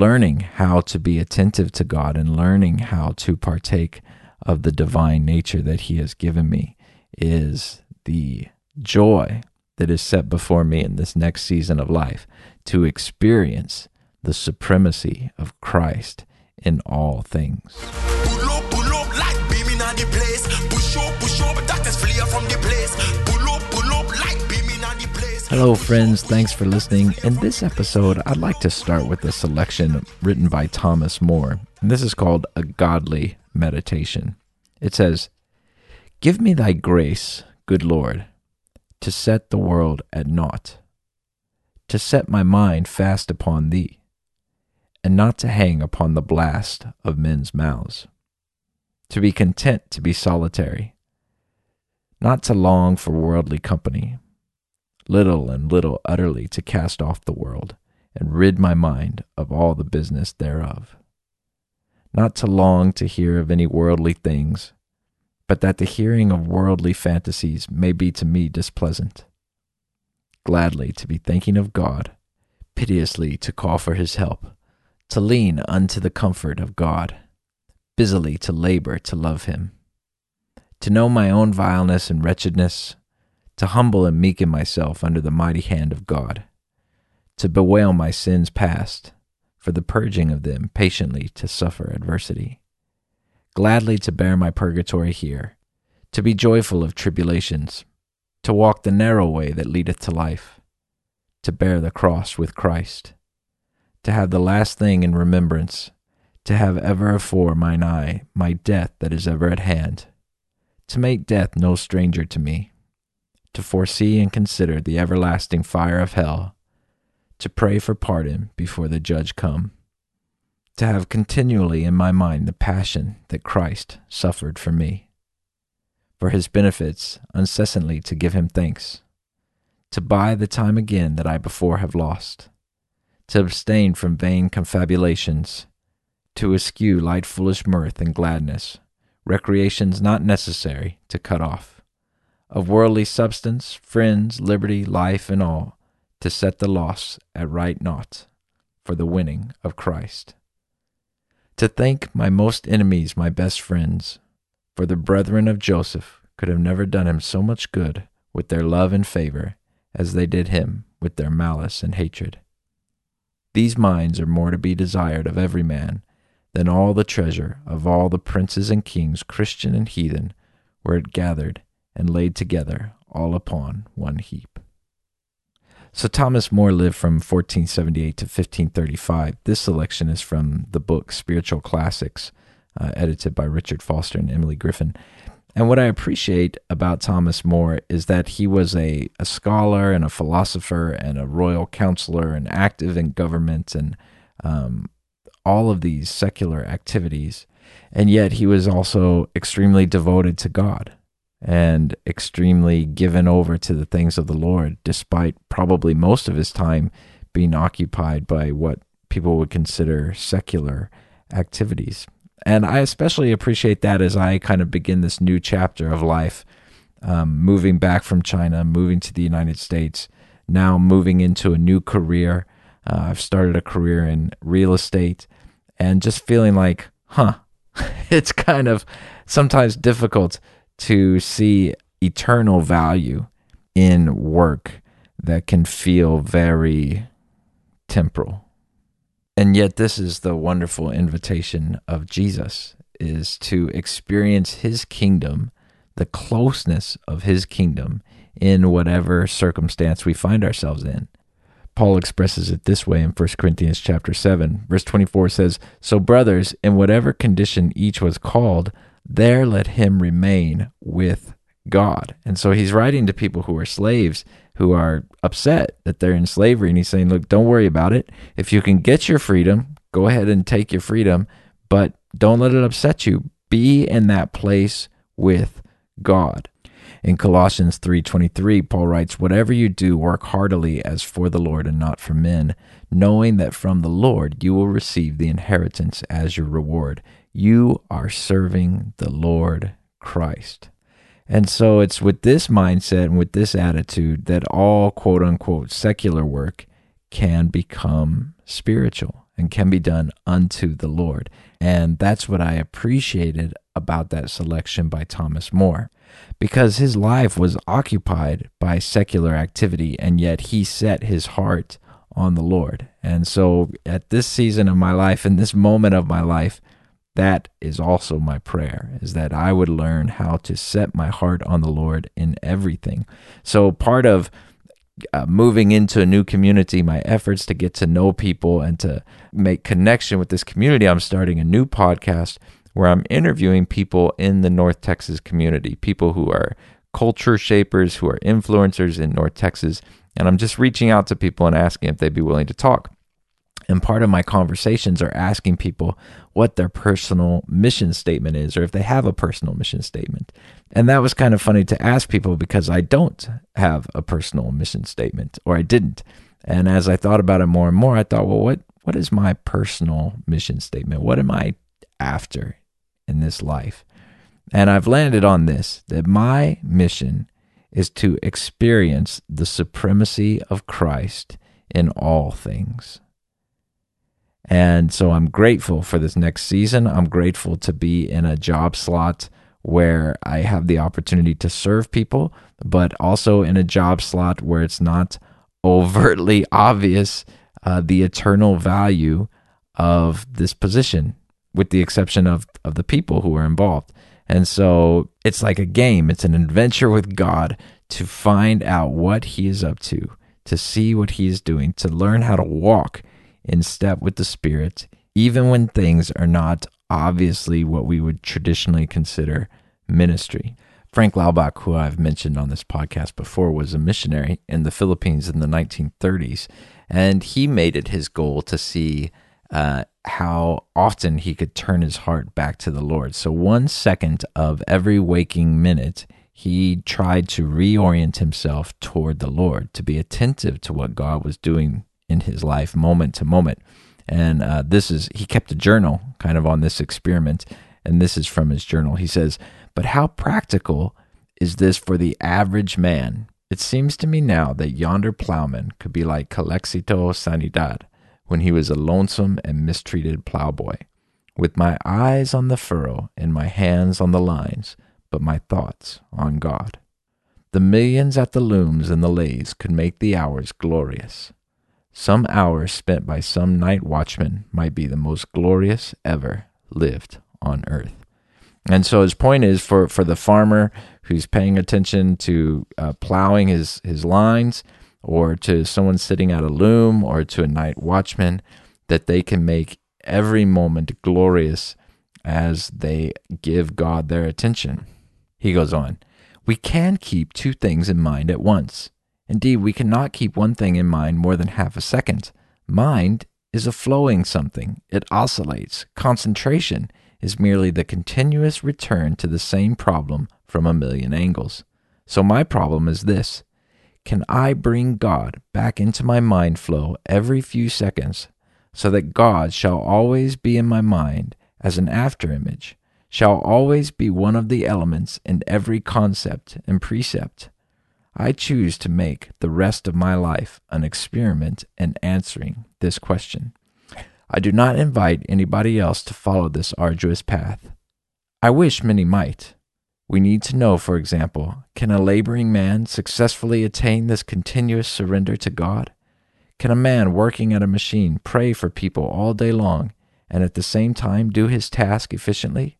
learning how to be attentive to God and learning how to partake of the divine nature that He has given me is the joy that is set before me in this next season of life to experience the supremacy of Christ in all things. Hello, friends. Thanks for listening. In this episode, I'd like to start with a selection written by Thomas More. And this is called A Godly Meditation. It says, Give me thy grace, good Lord, to set the world at naught, to set my mind fast upon thee and not to hang upon the blast of men's mouths, to be content to be solitary, not to long for worldly company, little and little utterly to cast off the world, and rid my mind of all the business thereof, not to long to hear of any worldly things, but that the hearing of worldly fantasies may be to me displeasant, gladly to be thinking of God, piteously to call for his help to lean unto the comfort of God, busily to labor to love Him, to know my own vileness and wretchedness, to humble and meeken myself under the mighty hand of God, to bewail my sins past, for the purging of them patiently to suffer adversity, gladly to bear my purgatory here, to be joyful of tribulations, to walk the narrow way that leadeth to life, to bear the cross with Christ to have the last thing in remembrance, to have ever afore mine eye my death that is ever at hand, to make death no stranger to me, to foresee and consider the everlasting fire of hell, to pray for pardon before the judge come, to have continually in my mind the passion that Christ suffered for me, for his benefits incessantly to give him thanks, to buy the time again that I before have lost to abstain from vain confabulations, to eschew light foolish mirth and gladness, recreations not necessary to cut off, of worldly substance, friends, liberty, life, and all, to set the loss at right naught, for the winning of Christ. To think my most enemies my best friends, for the brethren of Joseph could have never done him so much good with their love and favor as they did him with their malice and hatred. These minds are more to be desired of every man than all the treasure of all the princes and kings, Christian and heathen, were it gathered and laid together all upon one heap. So Thomas More lived from 1478 to 1535. This selection is from the book Spiritual Classics, uh, edited by Richard Foster and Emilie Griffin. And what I appreciate about Thomas More is that he was a, a scholar and a philosopher and a royal counselor and active in government and um, all of these secular activities. And yet he was also extremely devoted to God and extremely given over to the things of the Lord, despite probably most of his time being occupied by what people would consider secular activities. And I especially appreciate that as I kind of begin this new chapter of life, um, moving back from China, moving to the United States, now moving into a new career. Uh, I've started a career in real estate and just feeling like, huh, it's kind of sometimes difficult to see eternal value in work that can feel very temporal. And yet this is the wonderful invitation of Jesus is to experience his kingdom, the closeness of his kingdom in whatever circumstance we find ourselves in. Paul expresses it this way in 1 Corinthians chapter 7 verse 24 says, "So brothers, in whatever condition each was called, there let him remain with God." And so he's writing to people who are slaves who are upset that they're in slavery. And he's saying, look, don't worry about it. If you can get your freedom, go ahead and take your freedom, but don't let it upset you. Be in that place with God. In Colossians 3:23, Paul writes, "Whatever you do, work heartily as for the Lord and not for men, knowing that from the Lord you will receive the inheritance as your reward. You are serving the Lord Christ." And so it's with this mindset and with this attitude that all quote unquote secular work can become spiritual and can be done unto the Lord. And that's what I appreciated about that selection by Thomas More because his life was occupied by secular activity and yet he set his heart on the Lord. And so at this season of my life, in this moment of my life, that is also my prayer is that I would learn how to set my heart on the Lord in everything. So part of uh, moving into a new community, my efforts to get to know people and to make connection with this community, I'm starting a new podcast where I'm interviewing people in the North Texas community, people who are culture shapers, who are influencers in North Texas. And I'm just reaching out to people and asking if they'd be willing to talk. And part of my conversations are asking people what their personal mission statement is, or if they have a personal mission statement. And that was kind of funny to ask people because I don't have a personal mission statement, or I didn't. And as I thought about it more and more, I thought, well, what what is my personal mission statement? What am I after in this life? And I've landed on this that my mission is to experience the supremacy of Christ in all things. And so I'm grateful for this next season. I'm grateful to be in a job slot where I have the opportunity to serve people, but also in a job slot where it's not overtly obvious uh, the eternal value of this position, with the exception of, of the people who are involved. And so it's like a game, it's an adventure with God to find out what He is up to, to see what He is doing, to learn how to walk in step with the Spirit, even when things are not obviously what we would traditionally consider ministry. Frank Laubach, who I've mentioned on this podcast before, was a missionary in the Philippines in the 1930s, and he made it his goal to see uh, how often he could turn his heart back to the Lord. So, one second of every waking minute, he tried to reorient himself toward the Lord, to be attentive to what God was doing in his life moment to moment. And uh, this is, he kept a journal kind of on this experiment. And this is from his journal. He says, But how practical is this for the average man? It seems to me now that yonder plowman could be like Calexito Sanidad when he was a lonesome and mistreated plowboy, with my eyes on the furrow and my hands on the lines, but my thoughts on God. The millions at the looms and the lathes could make the hours glorious. Some hours spent by some night watchman might be the most glorious ever lived on earth. And so his point is for, for the farmer who's paying attention to uh, plowing his, his lines, or to someone sitting at a loom, or to a night watchman, that they can make every moment glorious as they give God their attention. He goes on, We can keep two things in mind at once. Indeed, we cannot keep one thing in mind more than half a second. Mind is a flowing something, it oscillates. Concentration is merely the continuous return to the same problem from a million angles. So, my problem is this Can I bring God back into my mind flow every few seconds so that God shall always be in my mind as an afterimage, shall always be one of the elements in every concept and precept? I choose to make the rest of my life an experiment in answering this question. I do not invite anybody else to follow this arduous path. I wish many might. We need to know, for example, can a laboring man successfully attain this continuous surrender to God? Can a man working at a machine pray for people all day long and at the same time do his task efficiently?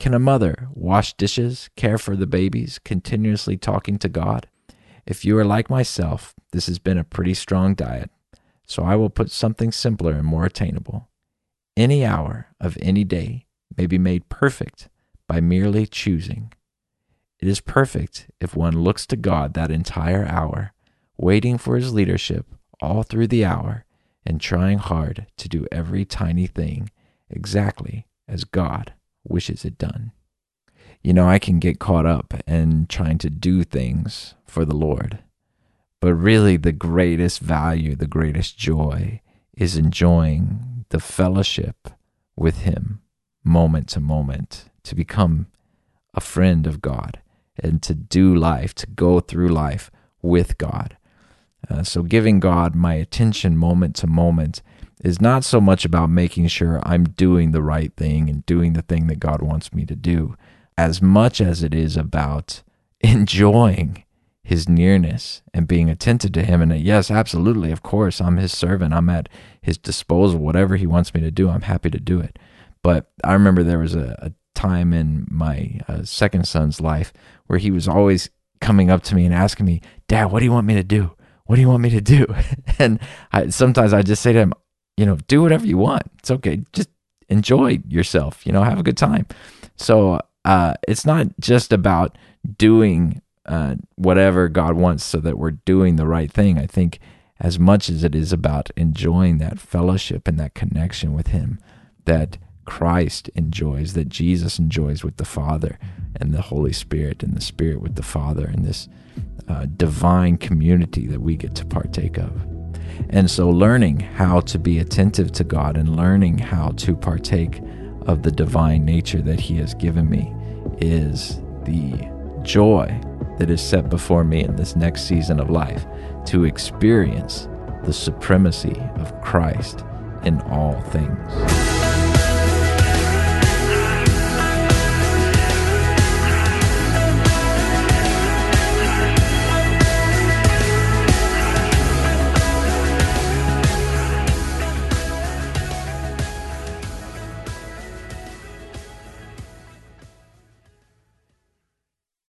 Can a mother wash dishes, care for the babies, continuously talking to God? If you are like myself, this has been a pretty strong diet, so I will put something simpler and more attainable. Any hour of any day may be made perfect by merely choosing. It is perfect if one looks to God that entire hour, waiting for his leadership all through the hour, and trying hard to do every tiny thing exactly as God wishes it done you know, I can get caught up in trying to do things for the Lord. But really, the greatest value, the greatest joy is enjoying the fellowship with Him moment to moment, to become a friend of God and to do life, to go through life with God. Uh, so, giving God my attention moment to moment is not so much about making sure I'm doing the right thing and doing the thing that God wants me to do, as much as it is about enjoying his nearness and being attentive to him. And yes, absolutely, of course, I'm his servant. I'm at his disposal. Whatever he wants me to do, I'm happy to do it. But I remember there was a, a time in my uh, second son's life where he was always coming up to me and asking me, Dad, what do you want me to do? What do you want me to do? And I, sometimes I just say to him, you know, do whatever you want. It's okay. Just enjoy yourself, you know, have a good time. So uh, it's not just about doing uh, whatever God wants so that we're doing the right thing. I think as much as it is about enjoying that fellowship and that connection with Him that Christ enjoys, that Jesus enjoys with the Father and the Holy Spirit and the Spirit with the Father and this uh, divine community that we get to partake of. And so, learning how to be attentive to God and learning how to partake of the divine nature that He has given me is the joy that is set before me in this next season of life to experience the supremacy of Christ in all things.